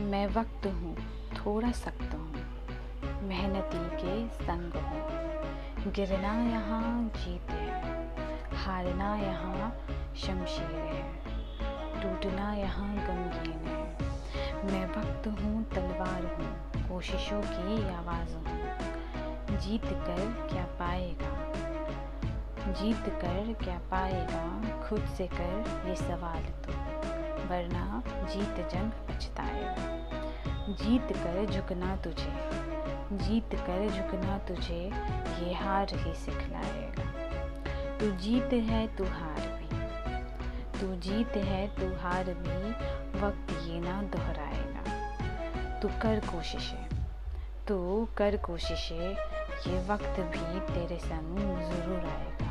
मैं वक्त हूँ, थोड़ा सख्त हूँ, मेहनती के संग हूँ। गिरना यहाँ जीत है, हारना यहाँ शमशीर है, टूटना यहाँ गमगीन है। मैं वक्त हूँ, तलवार हूँ, कोशिशों की आवाज़ हूँ। जीत कर क्या पाएगा? जीत कर क्या पाएगा? खुद से कर ये सवाल तो। वरना जीत जंग पछताएगा जीत कर झुकना तुझे, जीत कर झुकना तुझे, ये हार ही सिखलाएगा। तू जीत है, तू हार भी। तू जीत है, तू हार भी, वक्त ये ना दोहराएगा। तू कर कोशिशें, तू कर कोशिशें, ये वक्त भी तेरे संग ज़रूर आएगा।